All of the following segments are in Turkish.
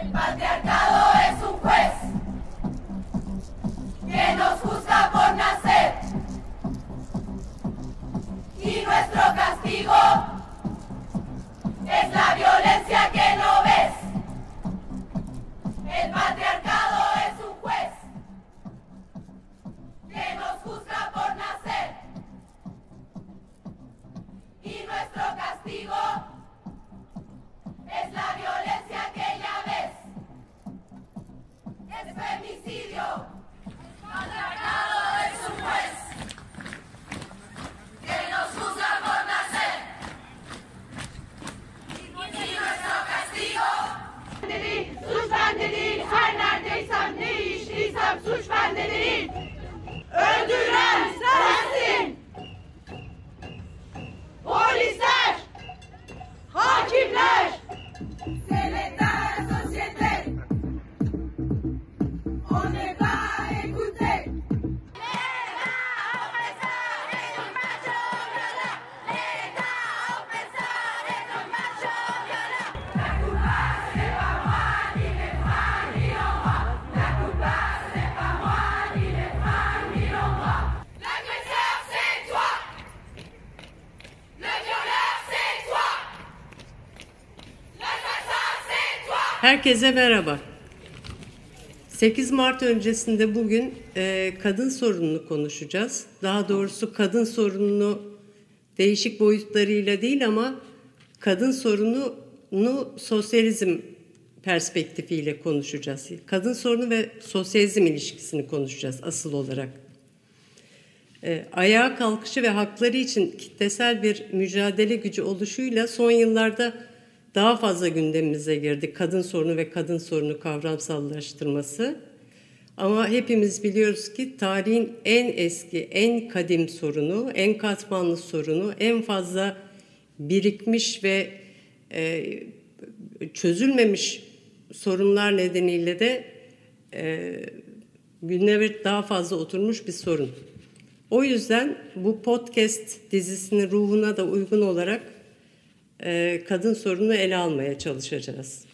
El patriarcado es un juez que nos juzga por nacer. Y nuestro castigo es la violencia que no Herkese merhaba. 8 Mart öncesinde bugün e, kadın sorununu konuşacağız. Daha doğrusu kadın sorununu değişik boyutlarıyla değil ama kadın sorununu sosyalizm perspektifiyle konuşacağız. Kadın sorunu ve sosyalizm ilişkisini konuşacağız asıl olarak. E, ayağa kalkışı ve hakları için kitlesel bir mücadele gücü oluşuyla son yıllarda daha fazla gündemimize girdi kadın sorunu ve kadın sorunu kavramsallaştırması. Ama hepimiz biliyoruz ki tarihin en eski, en kadim sorunu, en katmanlı sorunu, en fazla birikmiş ve e, çözülmemiş sorunlar nedeniyle de e, gündeme daha fazla oturmuş bir sorun. O yüzden bu podcast dizisinin ruhuna da uygun olarak kadın sorununu ele almaya çalışacağız.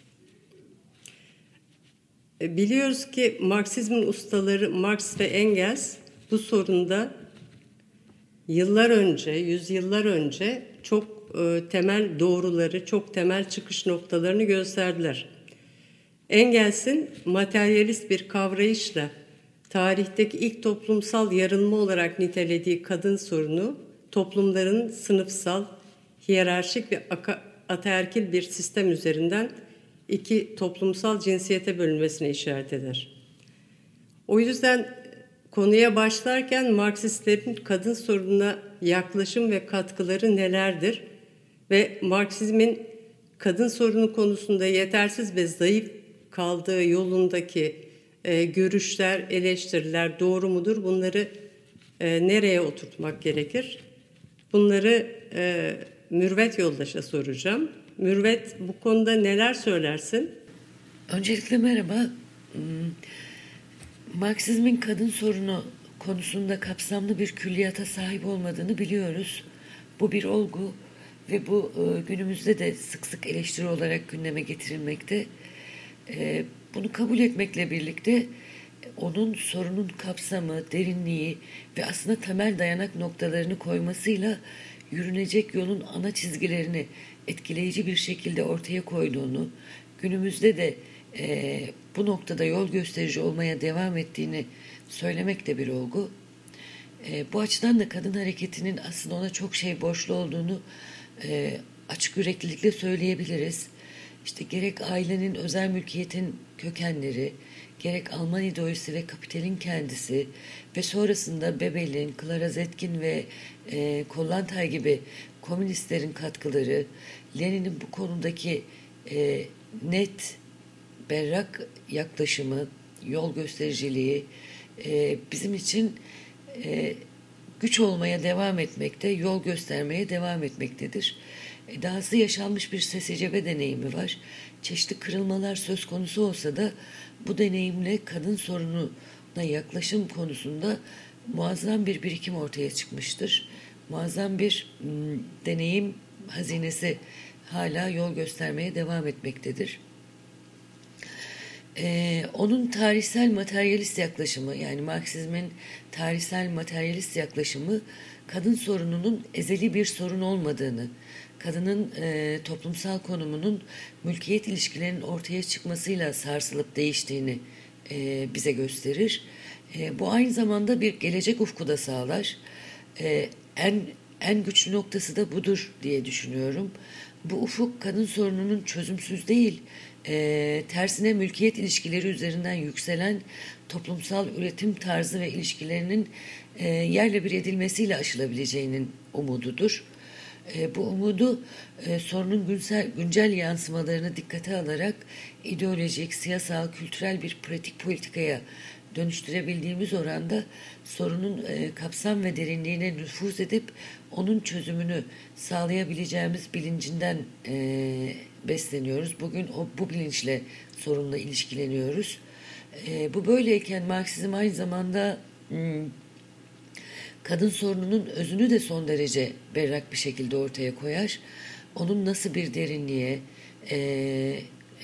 E, Biliyoruz ki Marksizmin ustaları Marx ve Engels bu sorunda yıllar önce, yüzyıllar önce çok e, temel doğruları, çok temel çıkış noktalarını gösterdiler. Engels'in materyalist bir kavrayışla tarihteki ilk toplumsal yarılma olarak nitelediği kadın sorunu toplumların sınıfsal, hiyerarşik ve ataerkil bir sistem üzerinden iki toplumsal cinsiyete bölünmesine işaret eder. O yüzden konuya başlarken Marksistlerin kadın sorununa yaklaşım ve katkıları nelerdir ve Marksizmin kadın sorunu konusunda yetersiz ve zayıf kaldığı yolundaki e, görüşler, eleştiriler doğru mudur? Bunları e, nereye oturtmak gerekir? Bunları e, Mürvet Yoldaş'a soracağım. Mürvet bu konuda neler söylersin? Öncelikle merhaba. Hmm, Marksizmin kadın sorunu konusunda kapsamlı bir külliyata sahip olmadığını biliyoruz. Bu bir olgu ve bu e, günümüzde de sık sık eleştiri olarak gündeme getirilmekte. E, Bunu kabul etmekle birlikte onun sorunun kapsamı, derinliği ve aslında temel dayanak noktalarını koymasıyla yürünecek yolun ana çizgilerini etkileyici bir şekilde ortaya koyduğunu, günümüzde de e, bu noktada yol gösterici olmaya devam ettiğini söylemek de bir olgu. E, bu açıdan da kadın hareketinin aslında ona çok şey borçlu olduğunu e, açık yüreklilikle söyleyebiliriz. İşte gerek ailenin özel mülkiyetin kökenleri, gerek Alman ideolojisi ve kapitalin kendisi ve sonrasında Bebel'in, Clara Zetkin ve e, Kollantay gibi komünistlerin katkıları, Lenin'in bu konudaki e, net, berrak yaklaşımı, yol göstericiliği e, bizim için e, güç olmaya devam etmekte, yol göstermeye devam etmektedir. E, dahası yaşanmış bir SSCB deneyimi var. Çeşitli kırılmalar söz konusu olsa da bu deneyimle kadın sorununa yaklaşım konusunda muazzam bir birikim ortaya çıkmıştır. Muazzam bir m, deneyim hazinesi hala yol göstermeye devam etmektedir. Ee, onun tarihsel materyalist yaklaşımı yani Marksizmin tarihsel materyalist yaklaşımı kadın sorununun ezeli bir sorun olmadığını, kadının e, toplumsal konumunun mülkiyet ilişkilerinin ortaya çıkmasıyla sarsılıp değiştiğini e, bize gösterir. E, bu aynı zamanda bir gelecek ufku da sağlar. E, en en güçlü noktası da budur diye düşünüyorum. Bu ufuk kadın sorununun çözümsüz değil, e, tersine mülkiyet ilişkileri üzerinden yükselen toplumsal üretim tarzı ve ilişkilerinin e, yerle bir edilmesiyle aşılabileceğinin umududur. E, bu umudu e, sorunun güncel, güncel yansımalarını dikkate alarak ideolojik, siyasal, kültürel bir pratik politikaya dönüştürebildiğimiz oranda sorunun e, kapsam ve derinliğine nüfuz edip onun çözümünü sağlayabileceğimiz bilincinden e, besleniyoruz. Bugün o bu bilinçle sorunla ilişkileniyoruz. E, bu böyleyken Marksizm aynı zamanda hmm, kadın sorununun özünü de son derece berrak bir şekilde ortaya koyar. Onun nasıl bir derinliğe, e,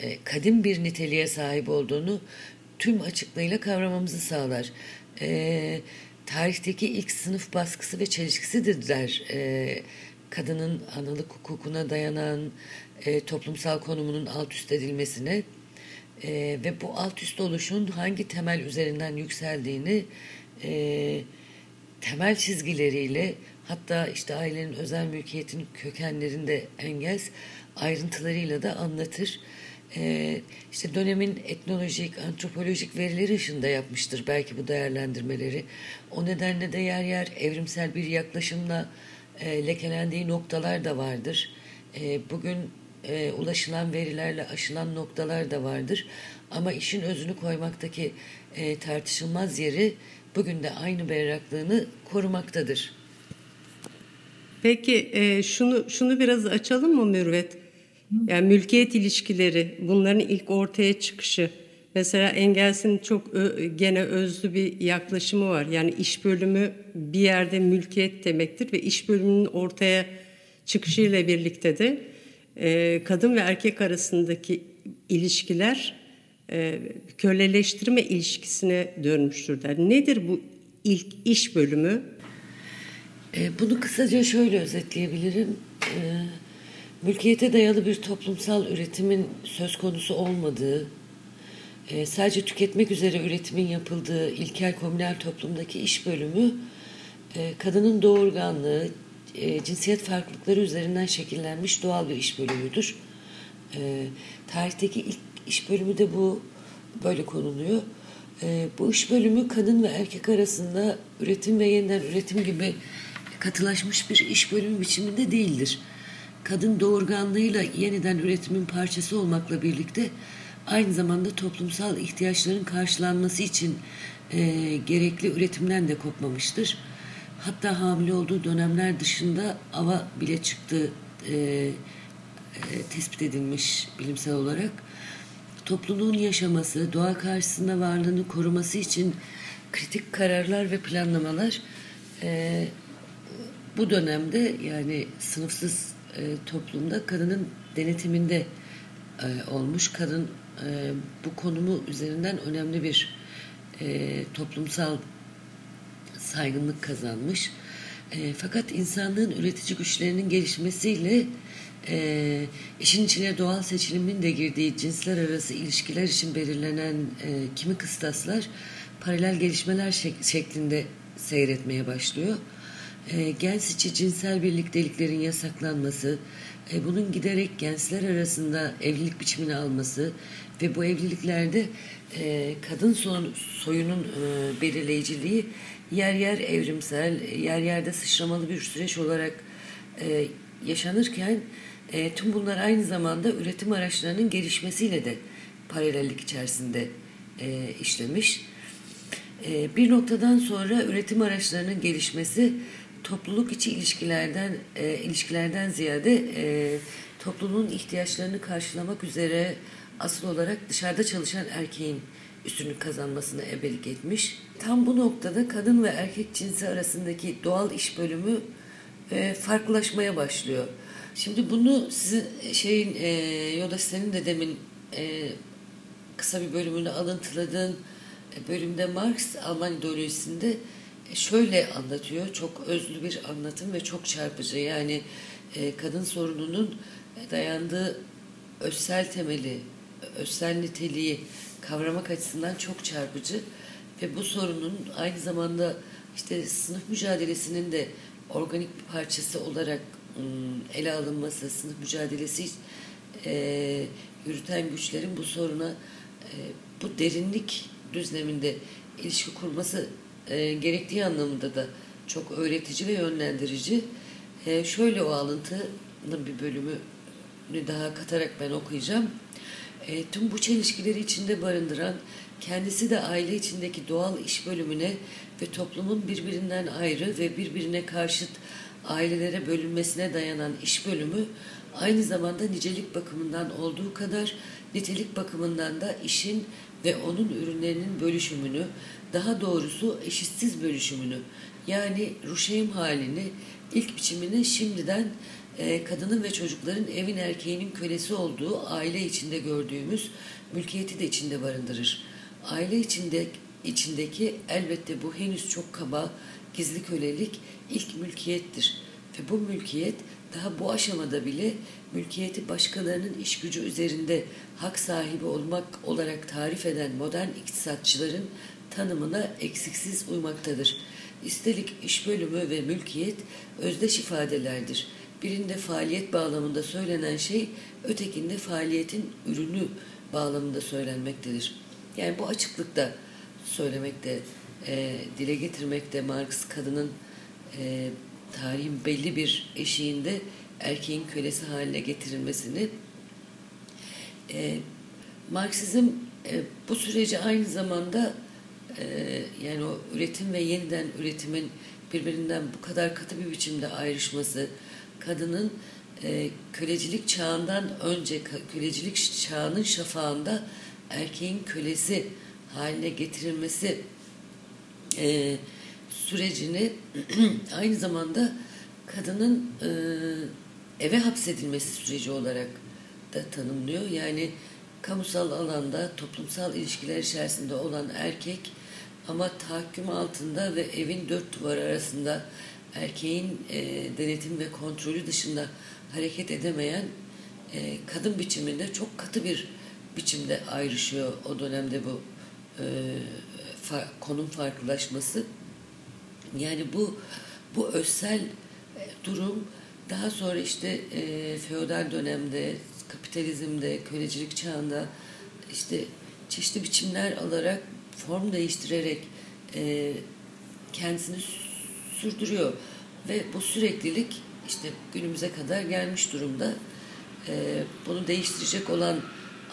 e, kadim bir niteliğe sahip olduğunu tüm açıklığıyla kavramamızı sağlar. E, tarihteki ilk sınıf baskısı ve çelişkisidir der. E, kadının analık hukukuna dayanan e, toplumsal konumunun alt üst edilmesine e, ve bu alt üst oluşun hangi temel üzerinden yükseldiğini e, temel çizgileriyle hatta işte ailenin özel mülkiyetin kökenlerinde engels ayrıntılarıyla da anlatır. Ee, işte dönemin etnolojik, antropolojik verileri ışığında yapmıştır belki bu değerlendirmeleri. O nedenle de yer yer evrimsel bir yaklaşımla e, lekelendiği noktalar da vardır. E, bugün e, ulaşılan verilerle aşılan noktalar da vardır. Ama işin özünü koymaktaki e, tartışılmaz yeri bugün de aynı berraklığını korumaktadır. Peki e, şunu şunu biraz açalım mı Mürvet? Yani mülkiyet ilişkileri, bunların ilk ortaya çıkışı. Mesela Engels'in çok ö, gene özlü bir yaklaşımı var. Yani iş bölümü bir yerde mülkiyet demektir ve iş bölümünün ortaya çıkışıyla birlikte de e, kadın ve erkek arasındaki ilişkiler e, köleleştirme ilişkisine dönmüştür der. Nedir bu ilk iş bölümü? E, bunu kısaca şöyle özetleyebilirim. E, mülkiyete dayalı bir toplumsal üretimin söz konusu olmadığı, e, sadece tüketmek üzere üretimin yapıldığı ilkel komünel toplumdaki iş bölümü, e, kadının doğurganlığı, e, cinsiyet farklılıkları üzerinden şekillenmiş doğal bir iş bölümüdür. Tarihteki ilk iş bölümü de bu böyle konuluyor. Bu iş bölümü kadın ve erkek arasında üretim ve yeniden üretim gibi katılaşmış bir iş bölümü biçiminde değildir. Kadın doğurganlığıyla yeniden üretimin parçası olmakla birlikte aynı zamanda toplumsal ihtiyaçların karşılanması için e, gerekli üretimden de kopmamıştır. Hatta hamile olduğu dönemler dışında ava bile çıktığı e, e, tespit edilmiş bilimsel olarak. Topluluğun yaşaması, doğa karşısında varlığını koruması için kritik kararlar ve planlamalar e, bu dönemde yani sınıfsız e, toplumda kadının denetiminde e, olmuş. Kadın e, bu konumu üzerinden önemli bir e, toplumsal saygınlık kazanmış. E, fakat insanlığın üretici güçlerinin gelişmesiyle e, işin içine doğal seçilimin de girdiği cinsler arası ilişkiler için belirlenen e, kimi kıstaslar paralel gelişmeler şek- şeklinde seyretmeye başlıyor. E, gens içi cinsel birlikteliklerin yasaklanması, e, bunun giderek gençler arasında evlilik biçimini alması ve bu evliliklerde e, kadın son, soyunun e, belirleyiciliği yer yer evrimsel, yer yerde sıçramalı bir süreç olarak e, yaşanırken e, tüm bunlar aynı zamanda üretim araçlarının gelişmesiyle de paralellik içerisinde e, işlemiş. E, bir noktadan sonra üretim araçlarının gelişmesi topluluk içi ilişkilerden e, ilişkilerden ziyade e, topluluğun ihtiyaçlarını karşılamak üzere asıl olarak dışarıda çalışan erkeğin üstünlük kazanmasına ebelik etmiş. Tam bu noktada kadın ve erkek cinsi arasındaki doğal iş bölümü e, farklılaşmaya başlıyor. Şimdi bunu sizin şeyin e, Yoda senin de demin e, kısa bir bölümünü alıntıladığın e, bölümde Marx Alman ideolojisinde e, şöyle anlatıyor. Çok özlü bir anlatım ve çok çarpıcı. Yani e, kadın sorununun dayandığı özsel temeli, özsel niteliği kavramak açısından çok çarpıcı ve bu sorunun aynı zamanda işte sınıf mücadelesinin de organik bir parçası olarak ele alınması, sınıf mücadelesi e, yürüten güçlerin bu soruna e, bu derinlik düzleminde ilişki kurması e, gerektiği anlamında da çok öğretici ve yönlendirici. E, şöyle o alıntının bir bölümü daha katarak ben okuyacağım. E, tüm bu çelişkileri içinde barındıran, kendisi de aile içindeki doğal iş bölümüne ve toplumun birbirinden ayrı ve birbirine karşıt ailelere bölünmesine dayanan iş bölümü aynı zamanda nicelik bakımından olduğu kadar nitelik bakımından da işin ve onun ürünlerinin bölüşümünü, daha doğrusu eşitsiz bölüşümünü yani ruşeym halini, ilk biçimini şimdiden e, kadının ve çocukların evin erkeğinin kölesi olduğu aile içinde gördüğümüz mülkiyeti de içinde barındırır. Aile içinde içindeki elbette bu henüz çok kaba, gizli kölelik ilk mülkiyettir. Ve bu mülkiyet daha bu aşamada bile mülkiyeti başkalarının iş gücü üzerinde hak sahibi olmak olarak tarif eden modern iktisatçıların tanımına eksiksiz uymaktadır. Üstelik iş bölümü ve mülkiyet özdeş ifadelerdir. Birinde faaliyet bağlamında söylenen şey, ötekinde faaliyetin ürünü bağlamında söylenmektedir. Yani bu açıklıkta söylemekte, e, dile getirmekte Marx kadının e, tarihin belli bir eşiğinde erkeğin kölesi haline getirilmesini e, Marksizm e, bu süreci aynı zamanda e, yani o üretim ve yeniden üretimin birbirinden bu kadar katı bir biçimde ayrışması, kadının e, kölecilik çağından önce kölecilik çağının şafağında erkeğin kölesi haline getirilmesi e, sürecini aynı zamanda kadının e, eve hapsedilmesi süreci olarak da tanımlıyor. Yani kamusal alanda toplumsal ilişkiler içerisinde olan erkek ama tahakküm altında ve evin dört duvar arasında erkeğin e, denetim ve kontrolü dışında hareket edemeyen e, kadın biçiminde çok katı bir biçimde ayrışıyor o dönemde bu e, fa, konum farklılaşması. Yani bu bu özsel e, durum daha sonra işte e, feodal dönemde, kapitalizmde, kölecilik çağında işte çeşitli biçimler alarak, form değiştirerek e, kendisini sürdürüyor. Ve bu süreklilik işte günümüze kadar gelmiş durumda. E, bunu değiştirecek olan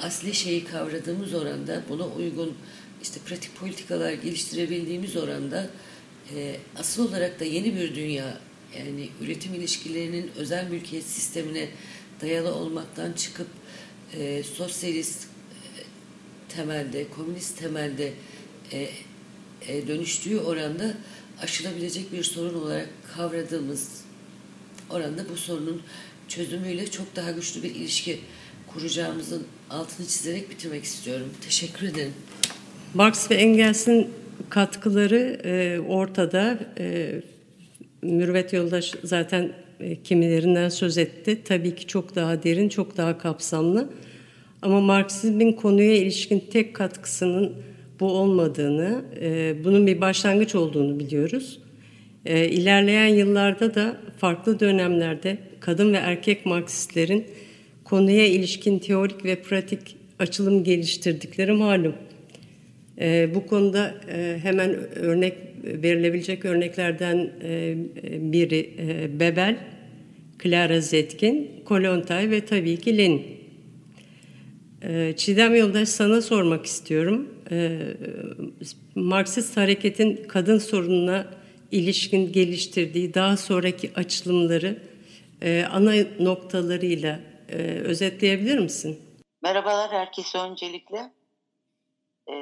asli şeyi kavradığımız oranda, buna uygun işte pratik politikalar geliştirebildiğimiz oranda e, asıl olarak da yeni bir dünya yani üretim ilişkilerinin özel mülkiyet sistemine dayalı olmaktan çıkıp e, sosyalist e, temelde, komünist temelde e, e, dönüştüğü oranda aşılabilecek bir sorun olarak kavradığımız oranda bu sorunun çözümüyle çok daha güçlü bir ilişki kuracağımızın altını çizerek bitirmek istiyorum. Teşekkür ederim. Marx ve Engels'in katkıları e, ortada. E, Mürvet Yoldaş zaten e, kimilerinden söz etti. Tabii ki çok daha derin, çok daha kapsamlı. Ama Marksizmin konuya ilişkin tek katkısının bu olmadığını, e, bunun bir başlangıç olduğunu biliyoruz. E, ilerleyen yıllarda da farklı dönemlerde kadın ve erkek Marksistlerin konuya ilişkin teorik ve pratik açılım geliştirdikleri malum. E, bu konuda e, hemen örnek verilebilecek örneklerden e, biri e, Bebel, Clara Zetkin, Kolontay ve tabii ki Lenin. E, Çiğdem Yoldaş sana sormak istiyorum. E, Marksist hareketin kadın sorununa ilişkin geliştirdiği daha sonraki açılımları e, ana noktalarıyla e, özetleyebilir misin? Merhabalar herkese öncelikle. E,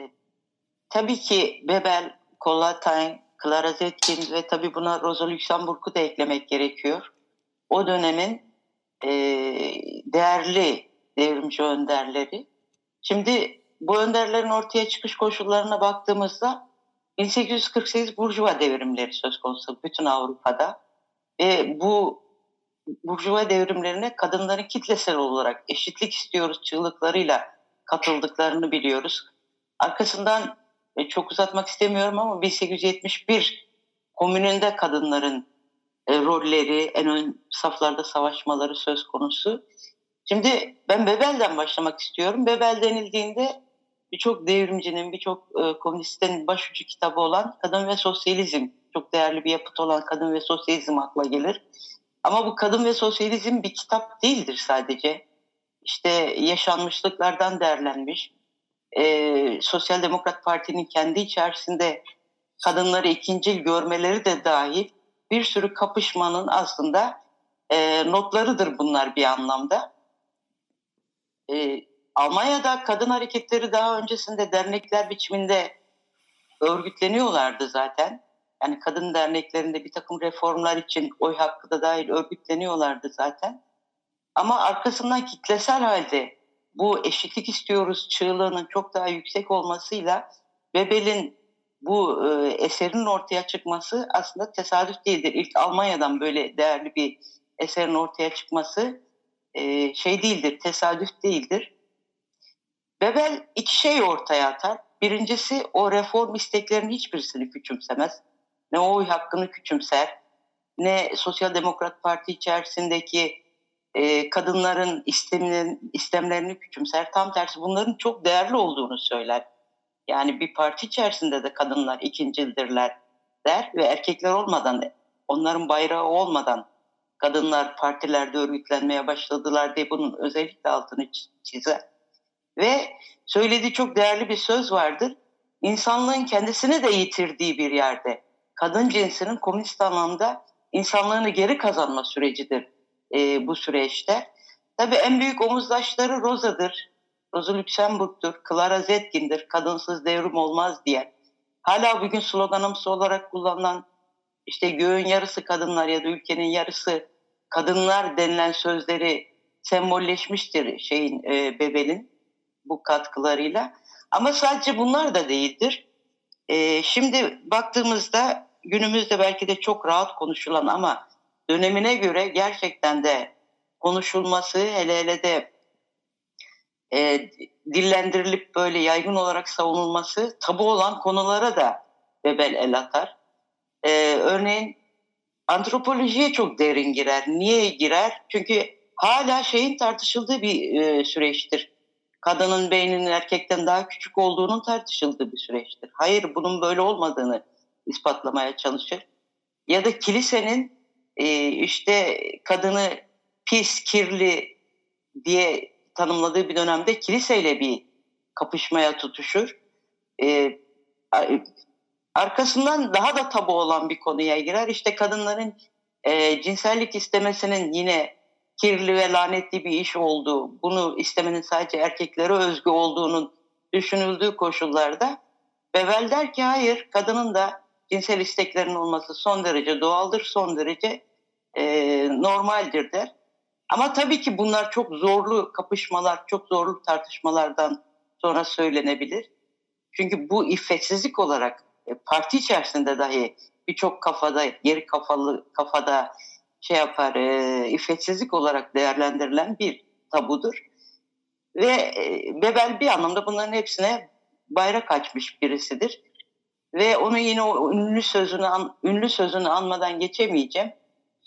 tabii ki Bebel, Collatine, Clara Zetkin ve tabii buna Rosa Luxemburg'u da eklemek gerekiyor. O dönemin e, değerli devrimci önderleri. Şimdi bu önderlerin ortaya çıkış koşullarına baktığımızda 1848 Burjuva devrimleri söz konusu bütün Avrupa'da. Ve bu Burjuva devrimlerine kadınların kitlesel olarak eşitlik istiyoruz çığlıklarıyla katıldıklarını biliyoruz. Arkasından e, çok uzatmak istemiyorum ama 1871 komününde kadınların e, rolleri, en ön saflarda savaşmaları söz konusu. Şimdi ben Bebel'den başlamak istiyorum. Bebel denildiğinde birçok devrimcinin, birçok e, komünistin başucu kitabı olan Kadın ve Sosyalizm, çok değerli bir yapıt olan Kadın ve Sosyalizm akla gelir. Ama bu Kadın ve Sosyalizm bir kitap değildir sadece. İşte yaşanmışlıklardan değerlenmiş. E, Sosyal Demokrat Parti'nin kendi içerisinde kadınları ikincil görmeleri de dahil bir sürü kapışmanın aslında e, notlarıdır bunlar bir anlamda. E, Almanya'da kadın hareketleri daha öncesinde dernekler biçiminde örgütleniyorlardı zaten. Yani kadın derneklerinde bir takım reformlar için oy hakkı da dahil örgütleniyorlardı zaten. Ama arkasından kitlesel halde bu eşitlik istiyoruz çığlığının çok daha yüksek olmasıyla Bebel'in bu e, eserin ortaya çıkması aslında tesadüf değildir. İlk Almanya'dan böyle değerli bir eserin ortaya çıkması e, şey değildir, tesadüf değildir. Bebel iki şey ortaya atar. Birincisi o reform isteklerinin hiçbirisini küçümsemez. Ne oy hakkını küçümser, ne Sosyal Demokrat Parti içerisindeki e, kadınların istemlerini, istemlerini küçümser. Tam tersi bunların çok değerli olduğunu söyler. Yani bir parti içerisinde de kadınlar ikincildirler der ve erkekler olmadan, onların bayrağı olmadan kadınlar partilerde örgütlenmeye başladılar diye bunun özellikle altını çizer. Ve söylediği çok değerli bir söz vardır. İnsanlığın kendisini de yitirdiği bir yerde kadın cinsinin komünist anlamda insanlığını geri kazanma sürecidir e, bu süreçte. Tabii en büyük omuzdaşları Rosa'dır. Rosa Luxemburg'dur, Clara Zetkin'dir, kadınsız devrim olmaz diye. Hala bugün sloganımsı olarak kullanılan işte göğün yarısı kadınlar ya da ülkenin yarısı kadınlar denilen sözleri sembolleşmiştir şeyin e, Bebel'in bu katkılarıyla. Ama sadece bunlar da değildir. E, şimdi baktığımızda günümüzde belki de çok rahat konuşulan ama dönemine göre gerçekten de konuşulması hele hele de e, dillendirilip böyle yaygın olarak savunulması tabu olan konulara da Bebel el atar. E, örneğin antropolojiye çok derin girer. Niye girer? Çünkü hala şeyin tartışıldığı bir e, süreçtir. Kadının beyninin erkekten daha küçük olduğunun tartışıldığı bir süreçtir. Hayır bunun böyle olmadığını ispatlamaya çalışır. Ya da kilisenin e, işte kadını pis, kirli diye tanımladığı bir dönemde kiliseyle bir kapışmaya tutuşur. E, arkasından daha da tabu olan bir konuya girer. İşte kadınların e, cinsellik istemesinin yine kirli ve lanetli bir iş olduğu, bunu istemenin sadece erkeklere özgü olduğunun düşünüldüğü koşullarda Bevel der ki hayır kadının da cinsel isteklerinin olması son derece doğaldır, son derece e, normaldir der. Ama tabii ki bunlar çok zorlu kapışmalar, çok zorlu tartışmalardan sonra söylenebilir. Çünkü bu iffetsizlik olarak e, parti içerisinde dahi birçok kafada, geri kafalı kafada şey yapar, e, iffetsizlik olarak değerlendirilen bir tabudur. Ve e, Bebel bir anlamda bunların hepsine bayrak açmış birisidir. Ve onu yine o ünlü sözünü ünlü sözünü anmadan geçemeyeceğim.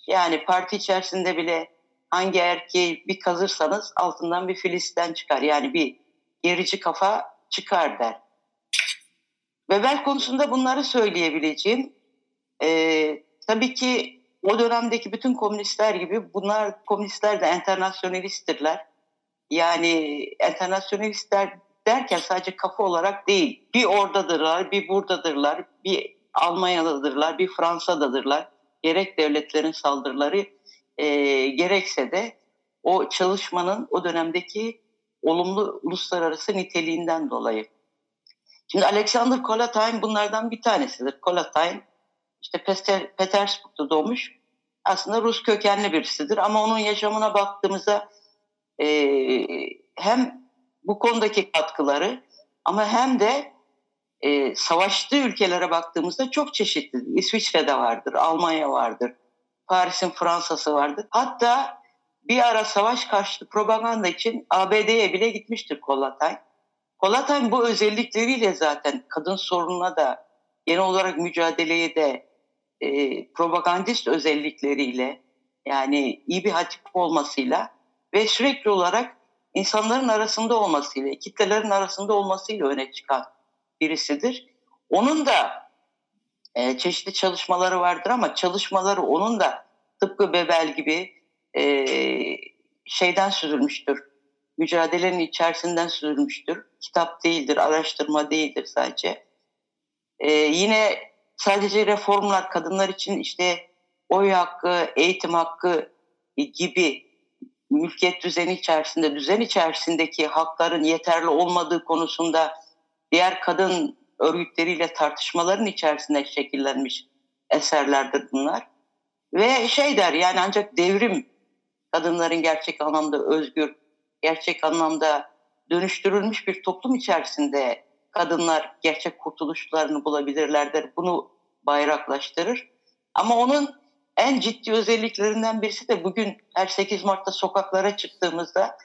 Yani parti içerisinde bile hangi erkeği bir kazırsanız altından bir filisten çıkar. Yani bir gerici kafa çıkar der. Bebel konusunda bunları söyleyebileceğim. Ee, tabii ki o dönemdeki bütün komünistler gibi bunlar komünistler de enternasyonalisttirler. Yani enternasyonalistler derken sadece kafa olarak değil. Bir oradadırlar, bir buradadırlar, bir Almanya'dadırlar, bir Fransa'dadırlar. Gerek devletlerin saldırıları e, gerekse de o çalışmanın o dönemdeki olumlu uluslararası niteliğinden dolayı. Şimdi Alexander Kolatain bunlardan bir tanesidir. Kolatain işte Petersburg'da doğmuş. Aslında Rus kökenli birisidir ama onun yaşamına baktığımızda e, hem bu konudaki katkıları ama hem de e, savaştığı ülkelere baktığımızda çok çeşitli. İsviçre'de vardır, Almanya vardır, Paris'in Fransa'sı vardır. Hatta bir ara savaş karşıtı propaganda için ABD'ye bile gitmiştir Kolatay. Kolatay bu özellikleriyle zaten kadın sorununa da genel olarak mücadeleye de e, propagandist özellikleriyle yani iyi bir hatip olmasıyla ve sürekli olarak insanların arasında olmasıyla, kitlelerin arasında olmasıyla öne çıkan birisidir. Onun da e, çeşitli çalışmaları vardır ama çalışmaları onun da tıpkı Bebel gibi e, şeyden süzülmüştür. Mücadelenin içerisinden süzülmüştür. Kitap değildir, araştırma değildir sadece. E, yine sadece reformlar kadınlar için işte oy hakkı, eğitim hakkı gibi mülkiyet düzeni içerisinde, düzen içerisindeki hakların yeterli olmadığı konusunda diğer kadın örgütleriyle tartışmaların içerisinde şekillenmiş eserlerdir bunlar. Ve şey der yani ancak devrim kadınların gerçek anlamda özgür, gerçek anlamda dönüştürülmüş bir toplum içerisinde kadınlar gerçek kurtuluşlarını bulabilirlerdir. Bunu bayraklaştırır. Ama onun en ciddi özelliklerinden birisi de bugün her 8 Mart'ta sokaklara çıktığımızda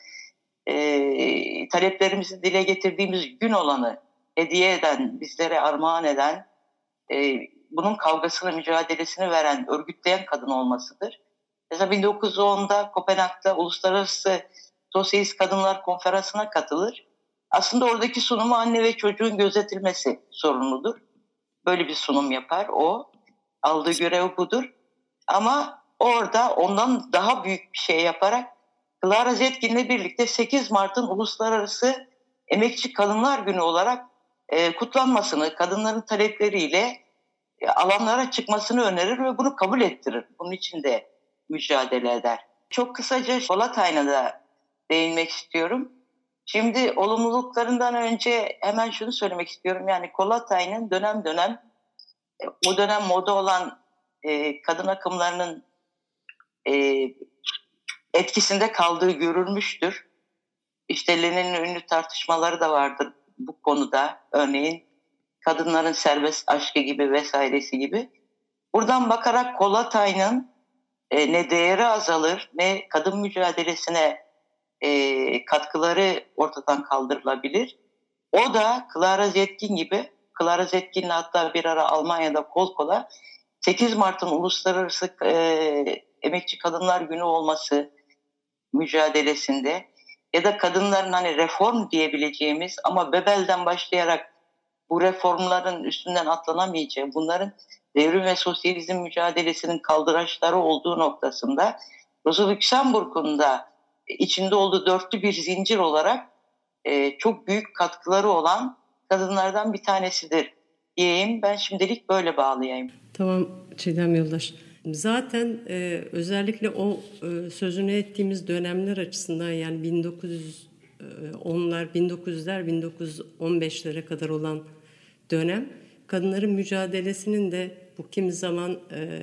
e, taleplerimizi dile getirdiğimiz gün olanı hediye eden, bizlere armağan eden, e, bunun kavgasını, mücadelesini veren, örgütleyen kadın olmasıdır. Mesela 1910'da Kopenhag'da Uluslararası Sosyalist Kadınlar Konferansı'na katılır. Aslında oradaki sunumu anne ve çocuğun gözetilmesi sorumludur. Böyle bir sunum yapar o. Aldığı görev budur. Ama orada ondan daha büyük bir şey yaparak Clara Zetkin'le birlikte 8 Mart'ın Uluslararası Emekçi Kadınlar Günü olarak e, kutlanmasını, kadınların talepleriyle e, alanlara çıkmasını önerir ve bunu kabul ettirir. Bunun için de mücadele eder. Çok kısaca Polatay'ına da değinmek istiyorum. Şimdi olumluluklarından önce hemen şunu söylemek istiyorum. Yani Kolatay'ın dönem dönem e, o dönem moda olan e, kadın akımlarının e, etkisinde kaldığı görülmüştür. İşte Lenin'in ünlü tartışmaları da vardır bu konuda. Örneğin kadınların serbest aşkı gibi vesairesi gibi. Buradan bakarak Kolatay'ın e, ne değeri azalır ne kadın mücadelesine e, katkıları ortadan kaldırılabilir. O da Clara Zetkin gibi, Clara Zetkin'le hatta bir ara Almanya'da kol kola 8 Mart'ın Uluslararası e, Emekçi Kadınlar Günü olması mücadelesinde ya da kadınların hani reform diyebileceğimiz ama Bebel'den başlayarak bu reformların üstünden atlanamayacağı, bunların devrim ve sosyalizm mücadelesinin kaldıraçları olduğu noktasında Rosa Luxemburg'un da içinde olduğu dörtlü bir zincir olarak e, çok büyük katkıları olan kadınlardan bir tanesidir diyeyim. Ben şimdilik böyle bağlayayım. Tamam Çiğdem Yoldaş. Zaten e, özellikle o e, sözünü ettiğimiz dönemler açısından yani 1910'lar, 1900'ler, 1915'lere kadar olan dönem kadınların mücadelesinin de bu kimi zaman e,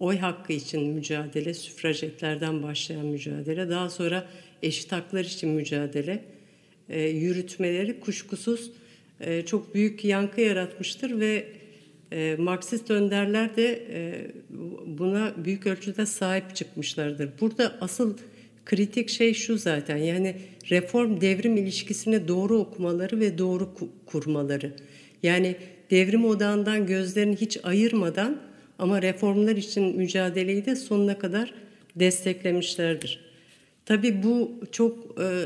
oy hakkı için mücadele, süfrajetlerden başlayan mücadele, daha sonra eşit haklar için mücadele e, yürütmeleri kuşkusuz e, çok büyük yankı yaratmıştır ve e, Marksist önderler de e, buna büyük ölçüde sahip çıkmışlardır. Burada asıl kritik şey şu zaten yani reform devrim ilişkisini doğru okumaları ve doğru kurmaları. Yani devrim odağından gözlerini hiç ayırmadan ama reformlar için mücadeleyi de sonuna kadar desteklemişlerdir. Tabii bu çok e,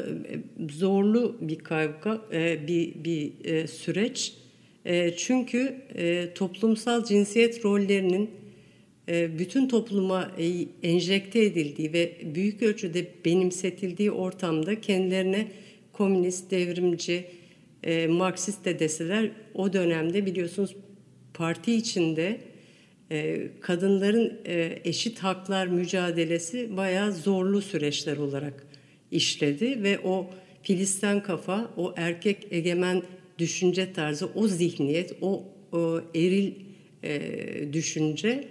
zorlu bir kavga, e, bir, bir e, süreç. E, çünkü e, toplumsal cinsiyet rollerinin e, bütün topluma e, enjekte edildiği ve büyük ölçüde benimsetildiği ortamda kendilerine komünist, devrimci, e, Marksist de deseler o dönemde biliyorsunuz parti içinde kadınların e, eşit haklar mücadelesi bayağı zorlu süreçler olarak işledi ve o Filistin kafa, o erkek egemen düşünce tarzı, o zihniyet, o, eril e, düşünce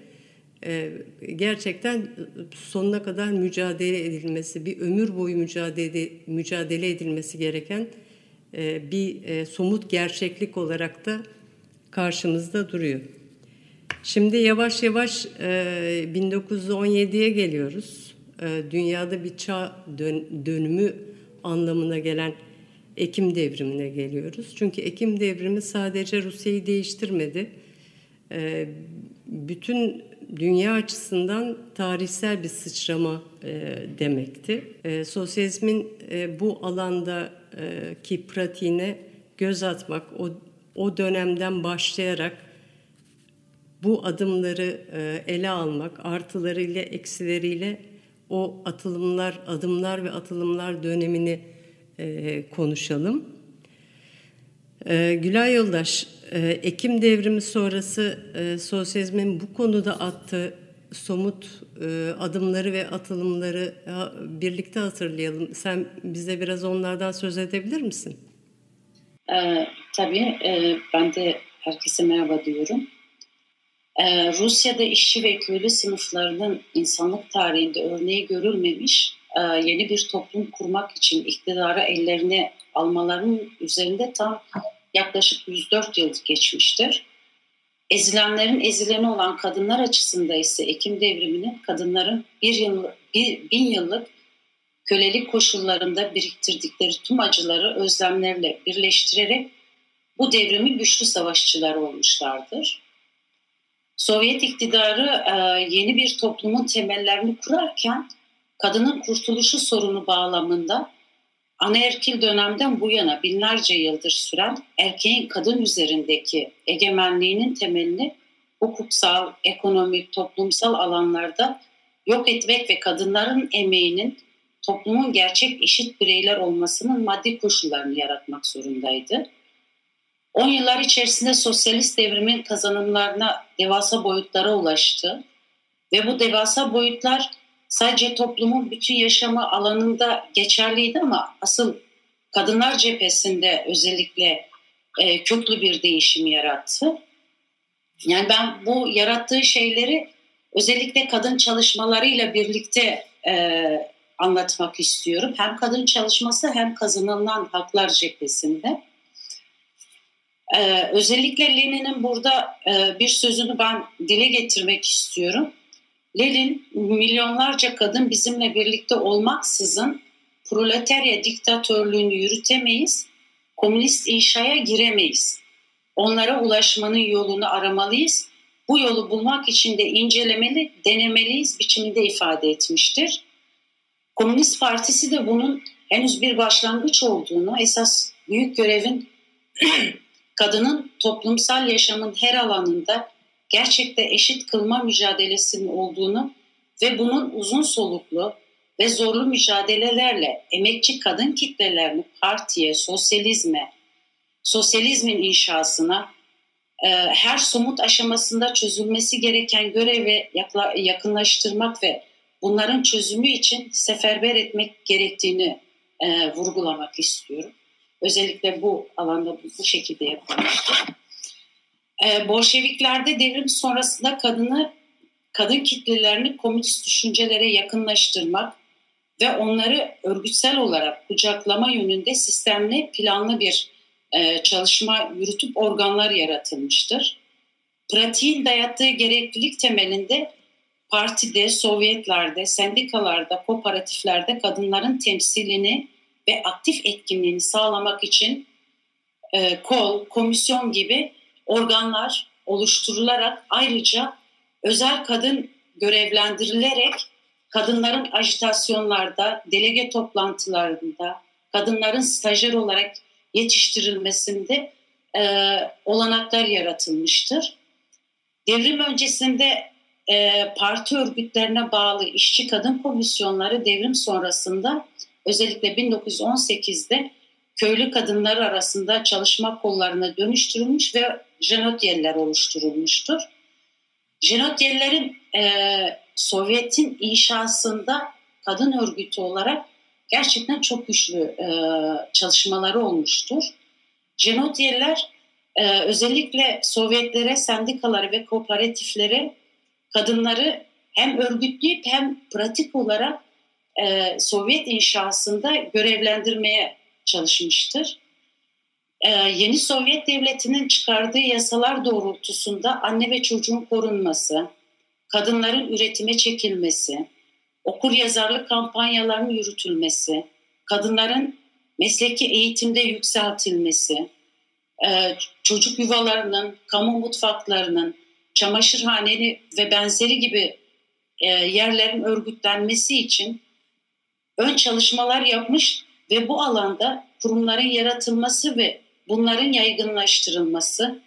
e, gerçekten sonuna kadar mücadele edilmesi, bir ömür boyu mücadele mücadele edilmesi gereken bir somut gerçeklik olarak da karşımızda duruyor. Şimdi yavaş yavaş e, 1917'ye geliyoruz. E, dünyada bir çağ dön, dönümü anlamına gelen Ekim devrimine geliyoruz. Çünkü Ekim devrimi sadece Rusya'yı değiştirmedi. E, bütün dünya açısından tarihsel bir sıçrama e, demekti. E, sosyalizmin e, bu alandaki e, pratiğine göz atmak, o, o dönemden başlayarak bu adımları e, ele almak, artılarıyla eksileriyle o atılımlar, adımlar ve atılımlar dönemini e, konuşalım. E, Gülay Yoldaş, Ekim devrimi sonrası sosyalizmin bu konuda attığı somut adımları ve atılımları birlikte hatırlayalım. Sen bize biraz onlardan söz edebilir misin? E, tabii, ben de herkese merhaba diyorum. Ee, Rusya'da işçi ve köylü sınıflarının insanlık tarihinde örneği görülmemiş e, yeni bir toplum kurmak için iktidarı ellerine almalarının üzerinde tam yaklaşık 104 yıl geçmiştir. Ezilenlerin ezileni olan kadınlar açısında ise Ekim devriminin kadınların bir, yıl, bir bin yıllık kölelik koşullarında biriktirdikleri tüm acıları özlemlerle birleştirerek bu devrimin güçlü savaşçıları olmuşlardır. Sovyet iktidarı e, yeni bir toplumun temellerini kurarken kadının kurtuluşu sorunu bağlamında anaerkil dönemden bu yana binlerce yıldır süren erkeğin kadın üzerindeki egemenliğinin temelini hukuksal, ekonomik, toplumsal alanlarda yok etmek ve kadınların emeğinin toplumun gerçek eşit bireyler olmasının maddi koşullarını yaratmak zorundaydı. 10 yıllar içerisinde sosyalist devrimin kazanımlarına devasa boyutlara ulaştı ve bu devasa boyutlar sadece toplumun bütün yaşamı alanında geçerliydi ama asıl kadınlar cephesinde özellikle e, köklü bir değişim yarattı. Yani ben bu yarattığı şeyleri özellikle kadın çalışmalarıyla birlikte e, anlatmak istiyorum. Hem kadın çalışması hem kazanılan haklar cephesinde. Ee, özellikle Lenin'in burada e, bir sözünü ben dile getirmek istiyorum. Lenin milyonlarca kadın bizimle birlikte olmaksızın proletarya diktatörlüğünü yürütemeyiz, komünist inşaya giremeyiz. Onlara ulaşmanın yolunu aramalıyız. Bu yolu bulmak için de incelemeli, denemeliyiz biçiminde ifade etmiştir. Komünist Partisi de bunun henüz bir başlangıç olduğunu, esas büyük görevin kadının toplumsal yaşamın her alanında gerçekte eşit kılma mücadelesinin olduğunu ve bunun uzun soluklu ve zorlu mücadelelerle emekçi kadın kitlelerini partiye, sosyalizme, sosyalizmin inşasına e, her somut aşamasında çözülmesi gereken göreve yakınlaştırmak ve bunların çözümü için seferber etmek gerektiğini e, vurgulamak istiyorum. Özellikle bu alanda bu şekilde yapılmıştı. Ee, Bolşeviklerde devrim sonrasında kadını, kadın kitlelerini komünist düşüncelere yakınlaştırmak ve onları örgütsel olarak kucaklama yönünde sistemli, planlı bir e, çalışma yürütüp organlar yaratılmıştır. Pratiğin dayattığı gereklilik temelinde partide, Sovyetlerde, sendikalarda, kooperatiflerde kadınların temsilini ve aktif etkinliğini sağlamak için e, kol, komisyon gibi organlar oluşturularak ayrıca özel kadın görevlendirilerek kadınların ajitasyonlarda, delege toplantılarında, kadınların stajyer olarak yetiştirilmesinde e, olanaklar yaratılmıştır. Devrim öncesinde e, parti örgütlerine bağlı işçi kadın komisyonları devrim sonrasında özellikle 1918'de köylü kadınlar arasında çalışma kollarına dönüştürülmüş ve jenotyeller oluşturulmuştur. Jenotyellerin e, Sovyet'in inşasında kadın örgütü olarak gerçekten çok güçlü e, çalışmaları olmuştur. Jenotyeller e, özellikle Sovyetlere, sendikaları ve kooperatiflere kadınları hem örgütleyip hem pratik olarak e, Sovyet inşasında görevlendirmeye çalışmıştır. e, yeni Sovyet Devleti'nin çıkardığı yasalar doğrultusunda anne ve çocuğun korunması, kadınların üretime çekilmesi, okur yazarlık kampanyalarının yürütülmesi, kadınların mesleki eğitimde yükseltilmesi, e, çocuk yuvalarının, kamu mutfaklarının, çamaşırhaneli ve benzeri gibi e, yerlerin örgütlenmesi için ön çalışmalar yapmış ve bu alanda kurumların yaratılması ve bunların yaygınlaştırılması,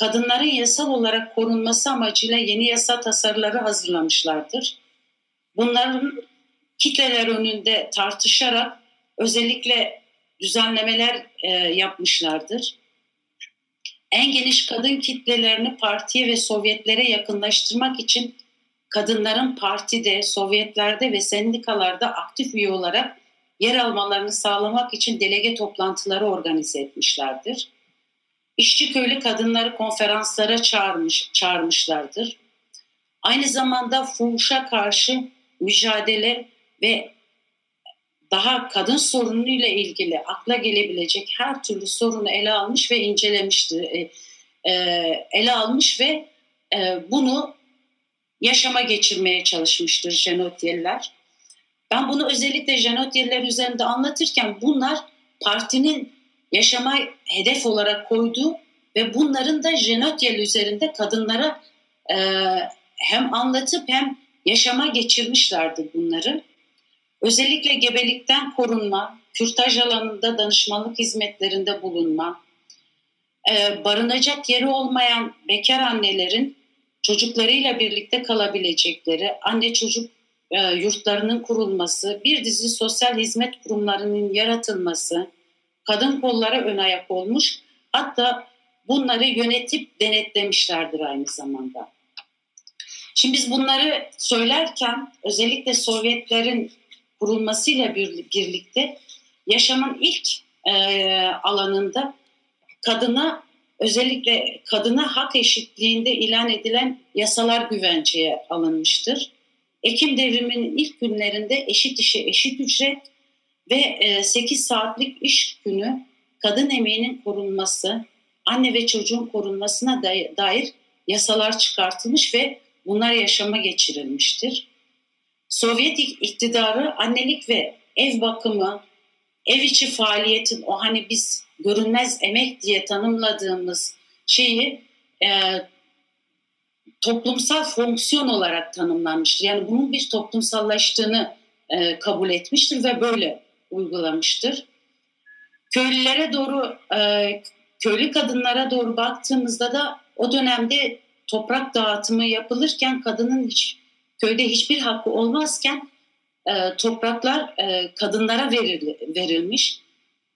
kadınların yasal olarak korunması amacıyla yeni yasa tasarıları hazırlamışlardır. Bunların kitleler önünde tartışarak özellikle düzenlemeler e, yapmışlardır. En geniş kadın kitlelerini partiye ve Sovyetlere yakınlaştırmak için kadınların partide, Sovyetlerde ve sendikalarda aktif üye olarak yer almalarını sağlamak için delege toplantıları organize etmişlerdir. İşçi köylü kadınları konferanslara çağırmış, çağırmışlardır. Aynı zamanda fuhuşa karşı mücadele ve daha kadın sorunuyla ilgili akla gelebilecek her türlü sorunu ele almış ve incelemiştir. E, e, ele almış ve e, bunu yaşama geçirmeye çalışmıştır Jenotyeliler. Ben bunu özellikle Jenotyeliler üzerinde anlatırken bunlar partinin yaşama hedef olarak koyduğu ve bunların da Jenotyel üzerinde kadınlara e, hem anlatıp hem yaşama geçirmişlerdi bunları. Özellikle gebelikten korunma, kürtaj alanında danışmanlık hizmetlerinde bulunma, e, barınacak yeri olmayan bekar annelerin çocuklarıyla birlikte kalabilecekleri, anne çocuk e, yurtlarının kurulması, bir dizi sosyal hizmet kurumlarının yaratılması, kadın kollara ön ayak olmuş, hatta bunları yönetip denetlemişlerdir aynı zamanda. Şimdi biz bunları söylerken özellikle Sovyetlerin kurulmasıyla birlikte yaşamın ilk e, alanında kadına özellikle kadına hak eşitliğinde ilan edilen yasalar güvenceye alınmıştır. Ekim devriminin ilk günlerinde eşit işe eşit ücret ve 8 e, saatlik iş günü kadın emeğinin korunması, anne ve çocuğun korunmasına dair yasalar çıkartılmış ve bunlar yaşama geçirilmiştir. Sovyet iktidarı annelik ve ev bakımı, ev içi faaliyetin o hani biz görünmez emek diye tanımladığımız şeyi e, toplumsal fonksiyon olarak tanımlanmıştır. Yani bunun bir toplumsallaştığını e, kabul etmiştir ve böyle uygulamıştır. Köylülere doğru, e, köylü kadınlara doğru baktığımızda da o dönemde toprak dağıtımı yapılırken kadının hiç köyde hiçbir hakkı olmazken e, topraklar e, kadınlara veril, verilmiş.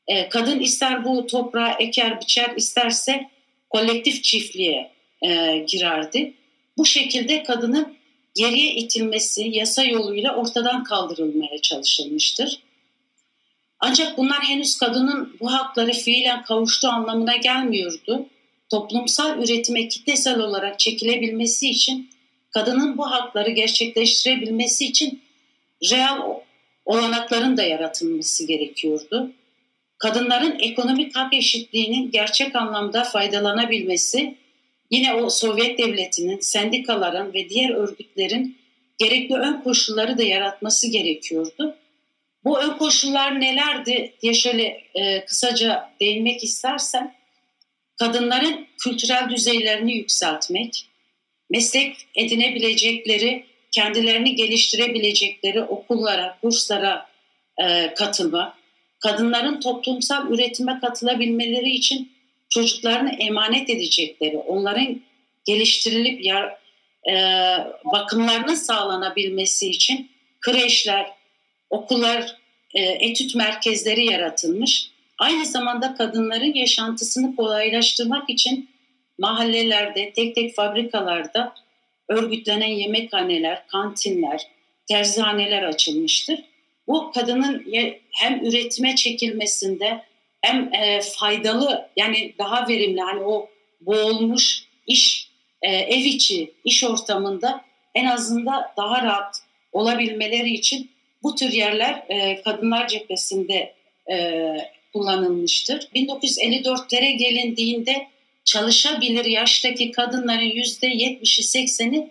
E, kadın ister bu toprağı eker biçer isterse kolektif çiftliğe e, girerdi. Bu şekilde kadının geriye itilmesi yasa yoluyla ortadan kaldırılmaya çalışılmıştır. Ancak bunlar henüz kadının bu hakları fiilen kavuştuğu anlamına gelmiyordu. Toplumsal üretime kitlesel olarak çekilebilmesi için kadının bu hakları gerçekleştirebilmesi için real olanakların da yaratılması gerekiyordu. Kadınların ekonomik hak eşitliğinin gerçek anlamda faydalanabilmesi yine o Sovyet devletinin, sendikaların ve diğer örgütlerin gerekli ön koşulları da yaratması gerekiyordu. Bu ön koşullar nelerdi diye şöyle e, kısaca değinmek istersem, kadınların kültürel düzeylerini yükseltmek, meslek edinebilecekleri, kendilerini geliştirebilecekleri okullara, kurslara e, katılmak, kadınların toplumsal üretime katılabilmeleri için çocuklarını emanet edecekleri, onların geliştirilip yar, e, bakımlarının sağlanabilmesi için kreşler, okullar, e, etüt merkezleri yaratılmış. Aynı zamanda kadınların yaşantısını kolaylaştırmak için mahallelerde, tek tek fabrikalarda örgütlenen yemekhaneler, kantinler, terzihaneler açılmıştır. Bu kadının hem üretime çekilmesinde hem e, faydalı yani daha verimli hani o boğulmuş iş e, ev içi iş ortamında en azından daha rahat olabilmeleri için bu tür yerler e, kadınlar cephesinde kullanılmıştır. 1954'lere gelindiğinde çalışabilir yaştaki kadınların %70'i 80'i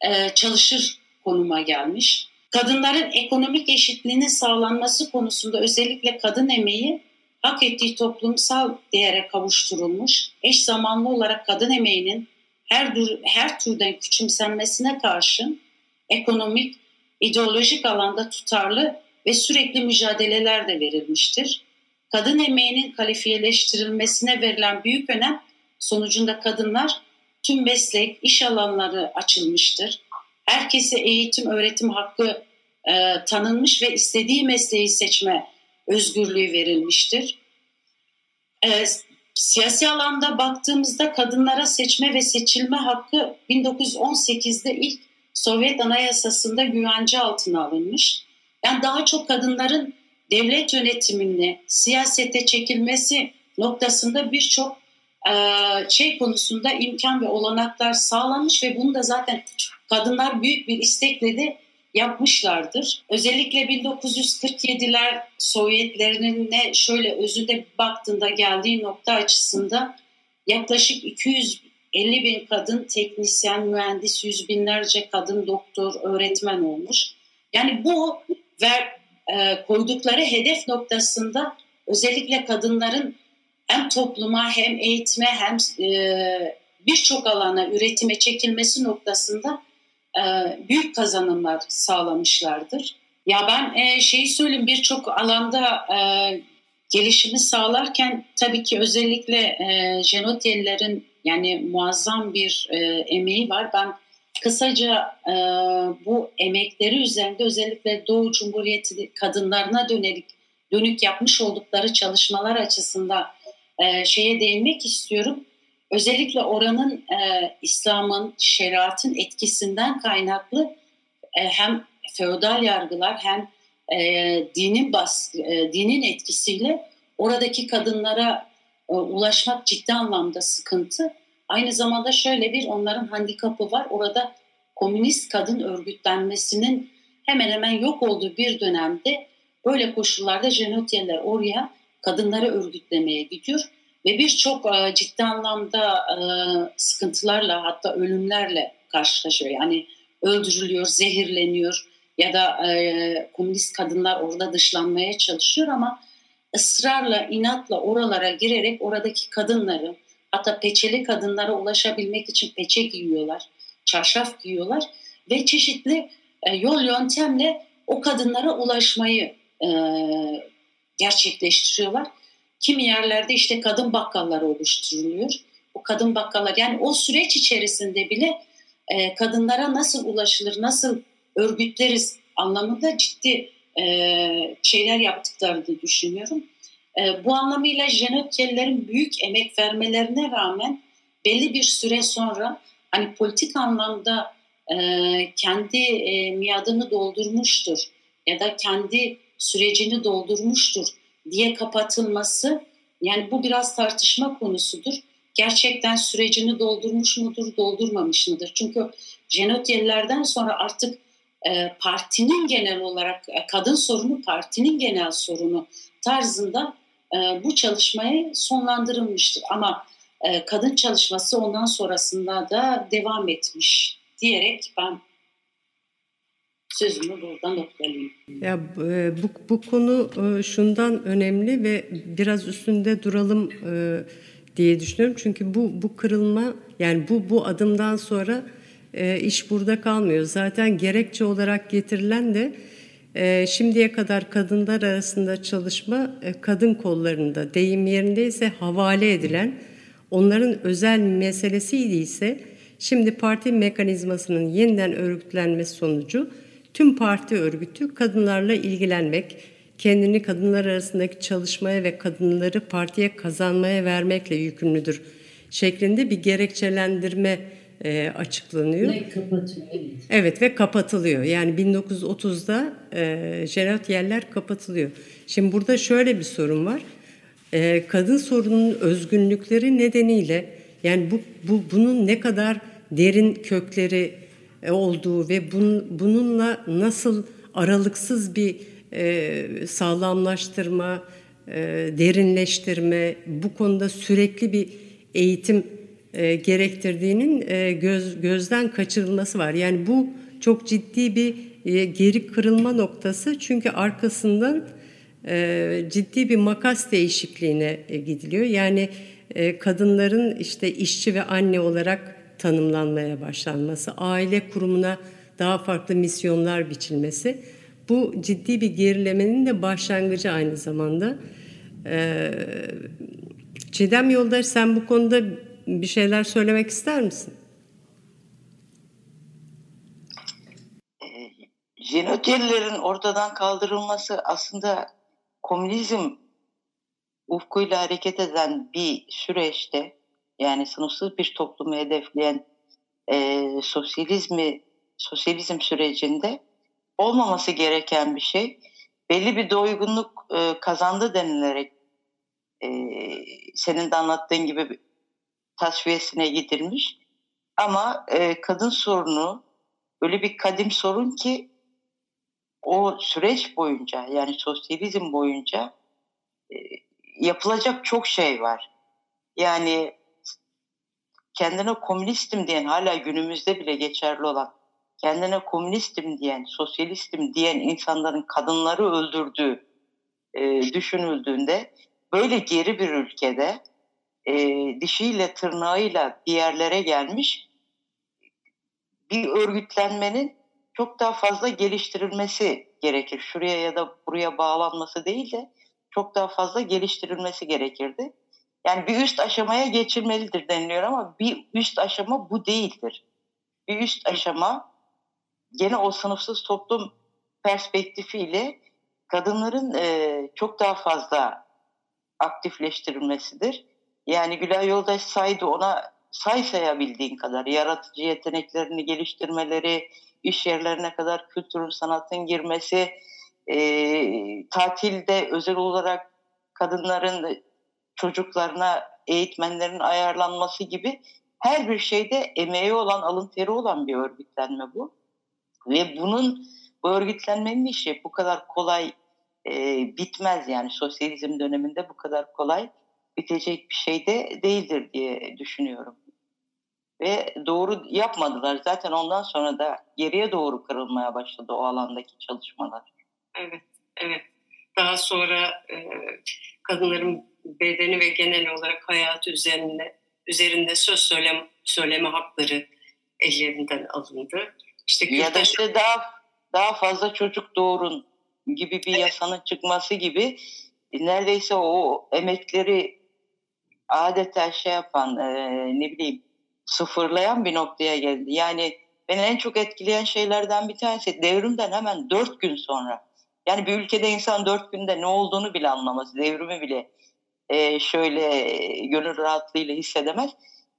e, çalışır konuma gelmiş. Kadınların ekonomik eşitliğinin sağlanması konusunda özellikle kadın emeği hak ettiği toplumsal değere kavuşturulmuş. Eş zamanlı olarak kadın emeğinin her, her türden küçümsenmesine karşın ekonomik, ideolojik alanda tutarlı ve sürekli mücadeleler de verilmiştir. Kadın emeğinin kalifiyeleştirilmesine verilen büyük önem sonucunda kadınlar tüm meslek, iş alanları açılmıştır. Herkese eğitim, öğretim hakkı e, tanınmış ve istediği mesleği seçme özgürlüğü verilmiştir. E, siyasi alanda baktığımızda kadınlara seçme ve seçilme hakkı 1918'de ilk Sovyet Anayasası'nda güvence altına alınmış. Yani daha çok kadınların devlet yönetimini, siyasete çekilmesi noktasında birçok şey konusunda imkan ve olanaklar sağlanmış ve bunu da zaten kadınlar büyük bir istekle de yapmışlardır. Özellikle 1947'ler Sovyetlerinin ne şöyle özünde baktığında geldiği nokta açısında yaklaşık 250 bin kadın teknisyen, mühendis, yüz binlerce kadın doktor, öğretmen olmuş. Yani bu ver, e, koydukları hedef noktasında özellikle kadınların hem topluma hem eğitime hem e, birçok alana üretime çekilmesi noktasında e, büyük kazanımlar sağlamışlardır. Ya ben e, şeyi söyleyeyim birçok alanda e, gelişimi sağlarken tabii ki özellikle e, Jenotyelilerin yani muazzam bir e, emeği var. Ben kısaca e, bu emekleri üzerinde özellikle Doğu Cumhuriyeti kadınlarına dönelik dönük yapmış oldukları çalışmalar açısından e, şeye değinmek istiyorum. Özellikle oranın e, İslam'ın, şeriatın etkisinden kaynaklı e, hem feodal yargılar hem e, dinin bas, e, dinin etkisiyle oradaki kadınlara e, ulaşmak ciddi anlamda sıkıntı. Aynı zamanda şöyle bir onların handikapı var. Orada komünist kadın örgütlenmesinin hemen hemen yok olduğu bir dönemde böyle koşullarda Jenotyeler oraya kadınları örgütlemeye gidiyor ve birçok e, ciddi anlamda e, sıkıntılarla hatta ölümlerle karşılaşıyor. Yani öldürülüyor, zehirleniyor ya da e, komünist kadınlar orada dışlanmaya çalışıyor ama ısrarla, inatla oralara girerek oradaki kadınları hatta peçeli kadınlara ulaşabilmek için peçe giyiyorlar, çarşaf giyiyorlar ve çeşitli yol yöntemle o kadınlara ulaşmayı gerçekleştiriyorlar. Kimi yerlerde işte kadın bakkalları oluşturuluyor. O kadın bakkallar yani o süreç içerisinde bile e, kadınlara nasıl ulaşılır, nasıl örgütleriz anlamında ciddi e, şeyler yaptıklarını düşünüyorum. E, bu anlamıyla Jenotkelilerin büyük emek vermelerine rağmen belli bir süre sonra hani politik anlamda e, kendi e, miadını doldurmuştur ya da kendi sürecini doldurmuştur diye kapatılması yani bu biraz tartışma konusudur. Gerçekten sürecini doldurmuş mudur, doldurmamış mıdır? Çünkü Jenotyelilerden sonra artık e, partinin genel olarak e, kadın sorunu partinin genel sorunu tarzında e, bu çalışmayı sonlandırılmıştır. Ama kadın çalışması ondan sonrasında da devam etmiş diyerek ben sözümü burada noktalayayım. Ya e, bu, bu konu e, şundan önemli ve biraz üstünde duralım e, diye düşünüyorum. Çünkü bu bu kırılma yani bu bu adımdan sonra iş burada kalmıyor. Zaten gerekçe olarak getirilen de şimdiye kadar kadınlar arasında çalışma kadın kollarında deyim yerindeyse havale edilen onların özel meselesiydi ise şimdi parti mekanizmasının yeniden örgütlenmesi sonucu tüm parti örgütü kadınlarla ilgilenmek, kendini kadınlar arasındaki çalışmaya ve kadınları partiye kazanmaya vermekle yükümlüdür şeklinde bir gerekçelendirme e, açıklanıyor. Ve kapatıyor. Evet. ve kapatılıyor. Yani 1930'da e, Jerat yerler kapatılıyor. Şimdi burada şöyle bir sorun var. E, kadın sorununun özgünlükleri nedeniyle yani bu, bu bunun ne kadar derin kökleri olduğu ve bun, bununla nasıl aralıksız bir e, sağlamlaştırma, e, derinleştirme, bu konuda sürekli bir eğitim e, gerektirdiğinin e, göz, gözden kaçırılması var. Yani bu çok ciddi bir e, geri kırılma noktası çünkü arkasından e, ciddi bir makas değişikliğine e, gidiliyor. Yani e, kadınların işte işçi ve anne olarak tanımlanmaya başlanması, aile kurumuna daha farklı misyonlar biçilmesi bu ciddi bir gerilemenin de başlangıcı aynı zamanda. Ee, Çiğdem Yoldaş sen bu konuda bir şeyler söylemek ister misin? Jenotelilerin ortadan kaldırılması aslında komünizm ufkuyla hareket eden bir süreçte yani sınıfsız bir toplumu hedefleyen e, sosyalizmi sosyalizm sürecinde olmaması gereken bir şey. Belli bir doygunluk e, kazandı denilerek e, senin de anlattığın gibi tasfiyesine gidilmiş. Ama e, kadın sorunu öyle bir kadim sorun ki o süreç boyunca yani sosyalizm boyunca e, yapılacak çok şey var. Yani kendine komünistim diyen hala günümüzde bile geçerli olan kendine komünistim diyen, sosyalistim diyen insanların kadınları öldürdüğü e, düşünüldüğünde böyle geri bir ülkede e, dişiyle tırnağıyla bir yerlere gelmiş bir örgütlenmenin çok daha fazla geliştirilmesi gerekir. Şuraya ya da buraya bağlanması değil de çok daha fazla geliştirilmesi gerekirdi. Yani bir üst aşamaya geçilmelidir deniliyor ama bir üst aşama bu değildir. Bir üst aşama gene o sınıfsız toplum perspektifiyle kadınların e, çok daha fazla aktifleştirilmesidir. Yani Gülay Yoldaş saydı ona say sayabildiğin kadar yaratıcı yeteneklerini geliştirmeleri, iş yerlerine kadar kültürün sanatın girmesi, e, tatilde özel olarak kadınların çocuklarına eğitmenlerin ayarlanması gibi her bir şeyde emeği olan, alın teri olan bir örgütlenme bu. Ve bunun bu örgütlenmenin işi bu kadar kolay e, bitmez yani sosyalizm döneminde bu kadar kolay bitecek bir şey de değildir diye düşünüyorum. Ve doğru yapmadılar. Zaten ondan sonra da geriye doğru kırılmaya başladı o alandaki çalışmalar. Evet, evet. Daha sonra e, kadınların bedeni ve genel olarak hayatı üzerinde üzerinde söz söylem, söyleme hakları ellerinden alındı. İşte ya da işte daha daha fazla çocuk doğurun gibi bir evet. yasanın çıkması gibi neredeyse o emekleri adeta şey yapan e, ne bileyim sıfırlayan bir noktaya geldi. Yani beni en çok etkileyen şeylerden bir tanesi devrimden hemen dört gün sonra. Yani bir ülkede insan dört günde ne olduğunu bile anlamaz. Devrimi bile e, şöyle e, gönül rahatlığıyla hissedemez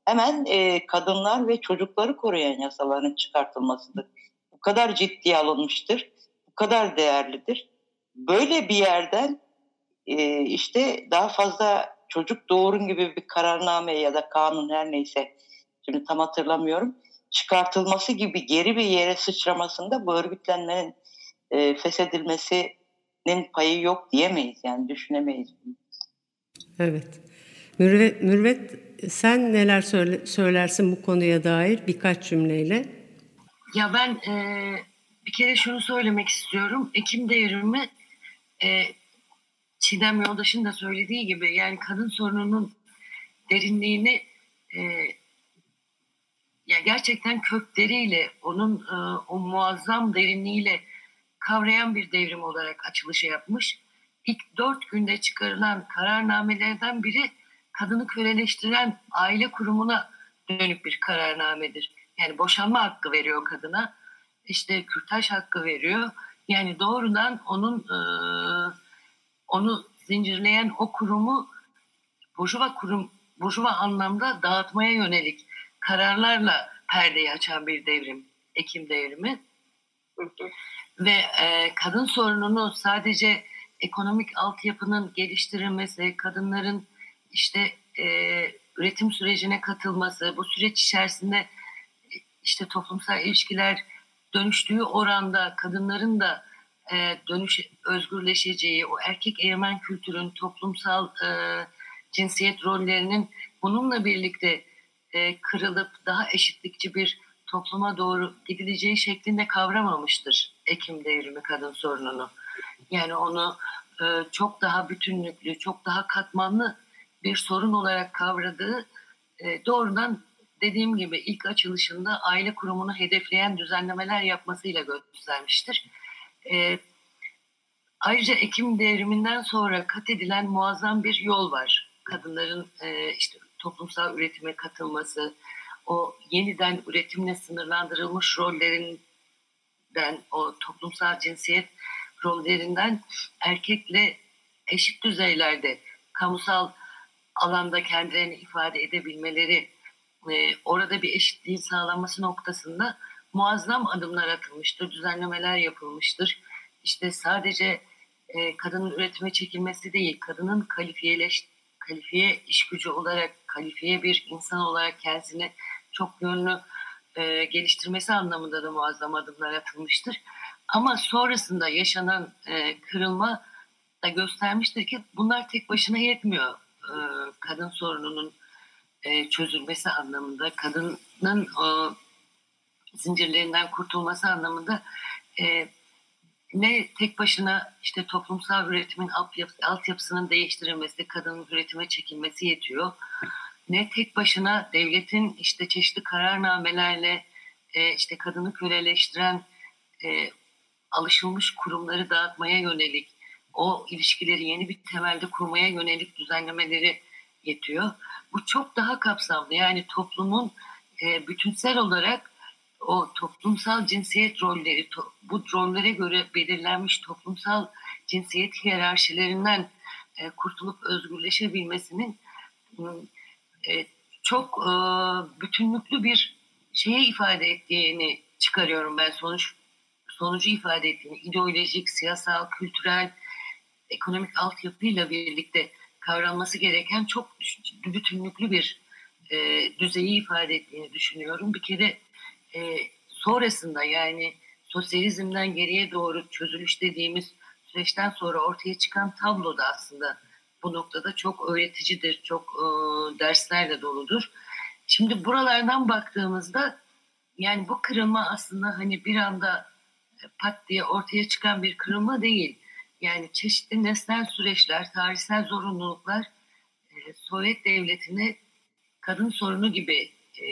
hemen e, kadınlar ve çocukları koruyan yasaların çıkartılmasıdır. Bu kadar ciddiye alınmıştır, bu kadar değerlidir. Böyle bir yerden e, işte daha fazla çocuk doğurun gibi bir kararname ya da kanun her neyse şimdi tam hatırlamıyorum çıkartılması gibi geri bir yere sıçramasında bu örgütlenmenin e, feshedilmesinin payı yok diyemeyiz yani düşünemeyiz. Evet. Mürvet, Mürvet sen neler söyle, söylersin bu konuya dair birkaç cümleyle? Ya ben e, bir kere şunu söylemek istiyorum. Ekim devrimi e, Çiğdem Yoldaş'ın da söylediği gibi yani kadın sorununun derinliğini e, ya gerçekten kökleriyle onun e, o muazzam derinliğiyle kavrayan bir devrim olarak açılışı yapmış. İlk dört günde çıkarılan kararnamelerden biri kadını köleleştiren aile kurumuna dönük bir kararnamedir. Yani boşanma hakkı veriyor kadına. İşte kürtaj hakkı veriyor. Yani doğrudan onun e, onu zincirleyen o kurumu burjuva kurum burjuva anlamda dağıtmaya yönelik kararlarla perdeyi açan bir devrim, Ekim devrimi. Ve e, kadın sorununu sadece ekonomik altyapının geliştirilmesi, kadınların işte e, üretim sürecine katılması, bu süreç içerisinde işte toplumsal ilişkiler dönüştüğü oranda kadınların da e, dönüş özgürleşeceği, o erkek egemen kültürün, toplumsal e, cinsiyet rollerinin bununla birlikte e, kırılıp daha eşitlikçi bir topluma doğru gidileceği şeklinde kavramamıştır Ekim devrimi kadın sorununu. Yani onu e, çok daha bütünlüklü, çok daha katmanlı bir sorun olarak kavradığı e, doğrudan dediğim gibi ilk açılışında aile kurumunu hedefleyen düzenlemeler yapmasıyla göstermiştir. E, ayrıca Ekim devriminden sonra kat edilen muazzam bir yol var. Kadınların e, işte toplumsal üretime katılması, o yeniden üretimle sınırlandırılmış rollerinden, o toplumsal cinsiyet rollerinden erkekle eşit düzeylerde kamusal alanda kendilerini ifade edebilmeleri, e, orada bir eşitliğin sağlanması noktasında muazzam adımlar atılmıştır, düzenlemeler yapılmıştır. İşte sadece e, kadının üretime çekilmesi değil, kadının kalifiyeleş, kalifiye iş gücü olarak, kalifiye bir insan olarak kendisini çok yönlü e, geliştirmesi anlamında da muazzam adımlar atılmıştır. Ama sonrasında yaşanan e, kırılma da göstermiştir ki bunlar tek başına yetmiyor. E, kadın sorununun e, çözülmesi anlamında, kadının o zincirlerinden kurtulması anlamında e, ne tek başına işte toplumsal üretimin altyapısının değiştirilmesi, kadının üretime çekilmesi yetiyor. Ne tek başına devletin işte çeşitli kararnamelerle e, işte kadını köleleştiren e, alışılmış kurumları dağıtmaya yönelik, o ilişkileri yeni bir temelde kurmaya yönelik düzenlemeleri yetiyor. Bu çok daha kapsamlı. Yani toplumun e, bütünsel olarak o toplumsal cinsiyet rolleri, to, bu rollere göre belirlenmiş toplumsal cinsiyet hiyerarşilerinden e, kurtulup özgürleşebilmesinin e, çok e, bütünlüklü bir şeye ifade ettiğini çıkarıyorum ben sonuç sonucu ifade ettiğini ideolojik, siyasal, kültürel, ekonomik altyapıyla birlikte kavranması gereken çok bütünlüklü bir e, düzeyi ifade ettiğini düşünüyorum. Bir kere e, sonrasında yani sosyalizmden geriye doğru çözülüş dediğimiz süreçten sonra ortaya çıkan tablo da aslında bu noktada çok öğreticidir, çok e, derslerle doludur. Şimdi buralardan baktığımızda yani bu kırılma aslında hani bir anda pat diye ortaya çıkan bir kırılma değil. Yani çeşitli nesnel süreçler, tarihsel zorunluluklar e, Sovyet Devleti'ne kadın sorunu gibi e,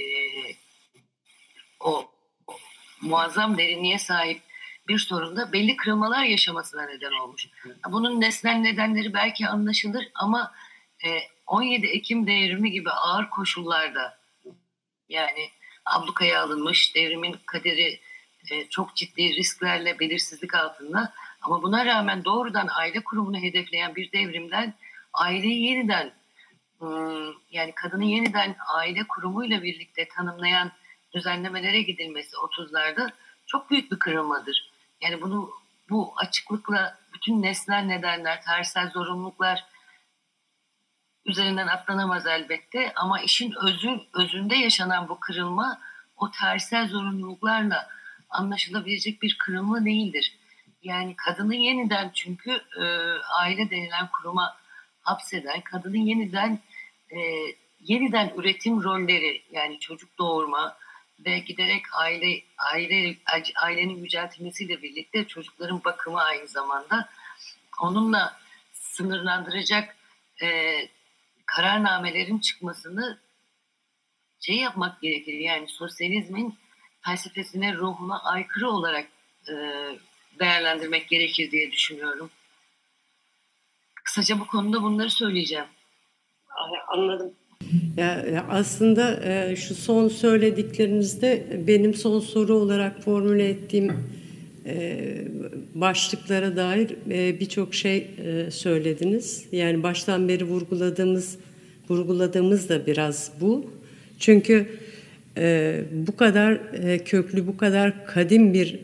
o, o muazzam derinliğe sahip bir sorunda belli kırılmalar yaşamasına neden olmuş. Bunun nesnel nedenleri belki anlaşılır ama e, 17 Ekim devrimi gibi ağır koşullarda yani ablukaya alınmış, devrimin kaderi e, çok ciddi risklerle belirsizlik altında ama buna rağmen doğrudan aile kurumunu hedefleyen bir devrimden aileyi yeniden ıı, yani kadını yeniden aile kurumuyla birlikte tanımlayan düzenlemelere gidilmesi 30'larda çok büyük bir kırılmadır. Yani bunu bu açıklıkla bütün nesnel nedenler, tarihsel zorunluluklar üzerinden atlanamaz elbette ama işin özü, özünde yaşanan bu kırılma o tarihsel zorunluluklarla anlaşılabilecek bir kırılma değildir. Yani kadını yeniden çünkü e, aile denilen kuruma hapseden, kadının yeniden e, yeniden üretim rolleri yani çocuk doğurma ve giderek aile aile ailenin yüceltilmesiyle birlikte çocukların bakımı aynı zamanda onunla sınırlandıracak e, kararnamelerin çıkmasını şey yapmak gerekir. Yani sosyalizmin felsefesine, ruhuna aykırı olarak e, değerlendirmek gerekir diye düşünüyorum. Kısaca bu konuda bunları söyleyeceğim. Anladım. Ya, aslında e, şu son söylediklerinizde benim son soru olarak formüle ettiğim e, başlıklara dair e, birçok şey söylediniz. Yani baştan beri vurguladığımız vurguladığımız da biraz bu. Çünkü bu kadar köklü, bu kadar kadim bir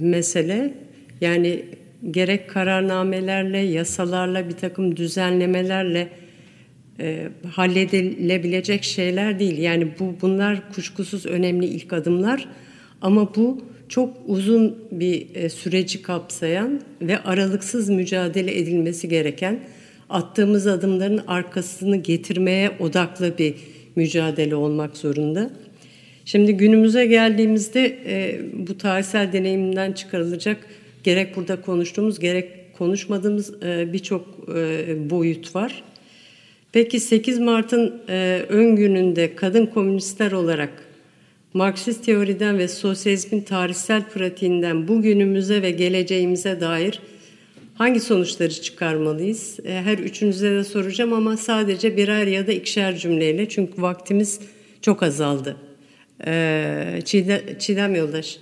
mesele yani gerek kararnamelerle, yasalarla, bir takım düzenlemelerle e, halledilebilecek şeyler değil. Yani bu bunlar kuşkusuz önemli ilk adımlar ama bu çok uzun bir e, süreci kapsayan ve aralıksız mücadele edilmesi gereken attığımız adımların arkasını getirmeye odaklı bir mücadele olmak zorunda. Şimdi günümüze geldiğimizde e, bu tarihsel deneyimden çıkarılacak gerek burada konuştuğumuz gerek konuşmadığımız birçok boyut var. Peki 8 Mart'ın e, ön gününde kadın komünistler olarak Marksist teoriden ve sosyalizmin tarihsel pratiğinden bugünümüze ve geleceğimize dair hangi sonuçları çıkarmalıyız? E, her üçünüze de soracağım ama sadece birer ya da ikişer cümleyle çünkü vaktimiz çok azaldı. E, Çiğdem, Çiğdem Yoldaş.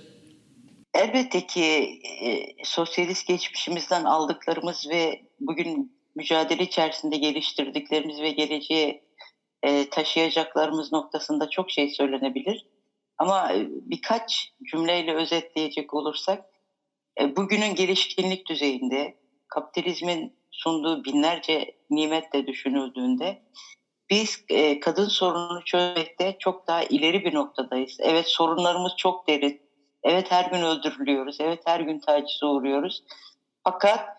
Elbette ki e, sosyalist geçmişimizden aldıklarımız ve bugün mücadele içerisinde geliştirdiklerimiz ve geleceğe e, taşıyacaklarımız noktasında çok şey söylenebilir. Ama e, birkaç cümleyle özetleyecek olursak, e, bugünün gelişkinlik düzeyinde, kapitalizmin sunduğu binlerce nimetle düşünüldüğünde, biz e, kadın sorununu çözmekte çok daha ileri bir noktadayız. Evet sorunlarımız çok derin. Evet her gün öldürülüyoruz. Evet her gün tacize uğruyoruz. Fakat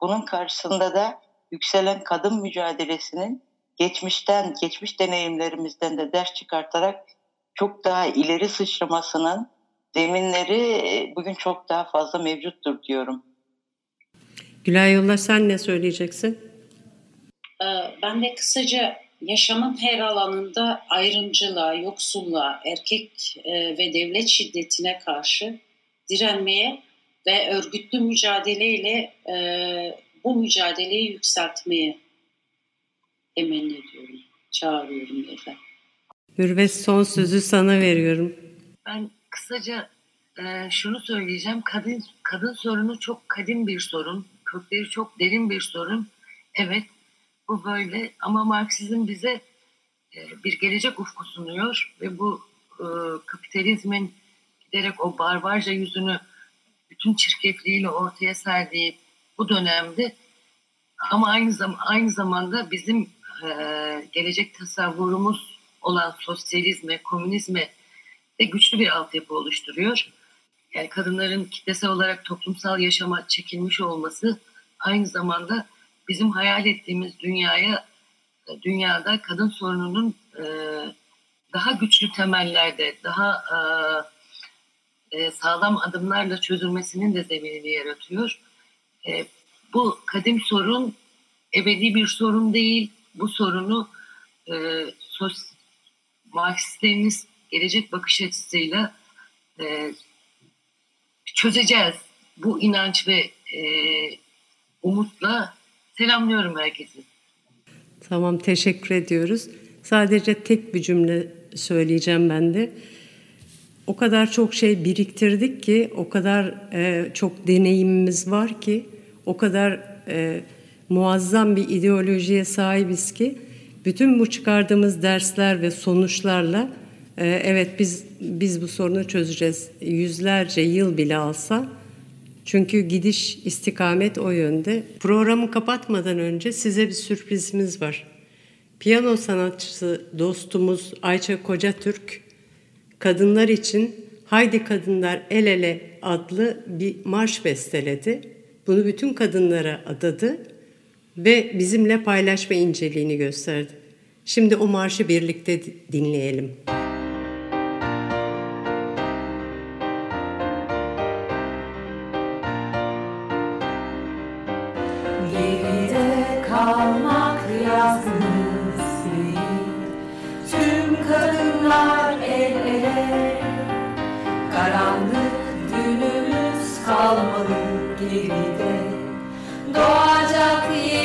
bunun karşısında da yükselen kadın mücadelesinin geçmişten, geçmiş deneyimlerimizden de ders çıkartarak çok daha ileri sıçramasının zeminleri e, bugün çok daha fazla mevcuttur diyorum. Gülay Yoldaş sen ne söyleyeceksin? Ee, ben de kısaca yaşamın her alanında ayrımcılığa, yoksulluğa, erkek e, ve devlet şiddetine karşı direnmeye ve örgütlü mücadeleyle e, bu mücadeleyi yükseltmeye temenni ediyorum, çağırıyorum da. Mürvet son sözü sana veriyorum. Ben kısaca e, şunu söyleyeceğim. Kadın kadın sorunu çok kadim bir sorun. Kökleri çok derin bir sorun. Evet bu böyle ama Marksizm bize e, bir gelecek ufku sunuyor ve bu e, kapitalizmin giderek o barbarca yüzünü bütün çirkefliğiyle ortaya serdiği bu dönemde ama aynı zaman aynı zamanda bizim e, gelecek tasavvurumuz olan sosyalizme, komünizme de güçlü bir altyapı oluşturuyor. Yani kadınların kitlesel olarak toplumsal yaşama çekilmiş olması aynı zamanda bizim hayal ettiğimiz dünyaya dünyada kadın sorununun e, daha güçlü temellerde, daha e, e, sağlam adımlarla çözülmesinin de zeminini yaratıyor. E, bu kadim sorun ebedi bir sorun değil. Bu sorunu e, sos, Marksistlerimiz gelecek bakış açısıyla e, çözeceğiz. Bu inanç ve e, umutla selamlıyorum herkesi. Tamam teşekkür ediyoruz. Sadece tek bir cümle söyleyeceğim ben de. O kadar çok şey biriktirdik ki, o kadar e, çok deneyimimiz var ki, o kadar e, muazzam bir ideolojiye sahibiz ki, bütün bu çıkardığımız dersler ve sonuçlarla e, evet biz biz bu sorunu çözeceğiz. Yüzlerce yıl bile alsa çünkü gidiş istikamet o yönde. Programı kapatmadan önce size bir sürprizimiz var. Piyano sanatçısı dostumuz Ayça Kocatürk kadınlar için Haydi Kadınlar El Ele adlı bir marş besteledi. Bunu bütün kadınlara adadı ve bizimle paylaşma inceliğini gösterdi. Şimdi o marşı birlikte dinleyelim. Geride kalmak yalnız Doğacak yeni bir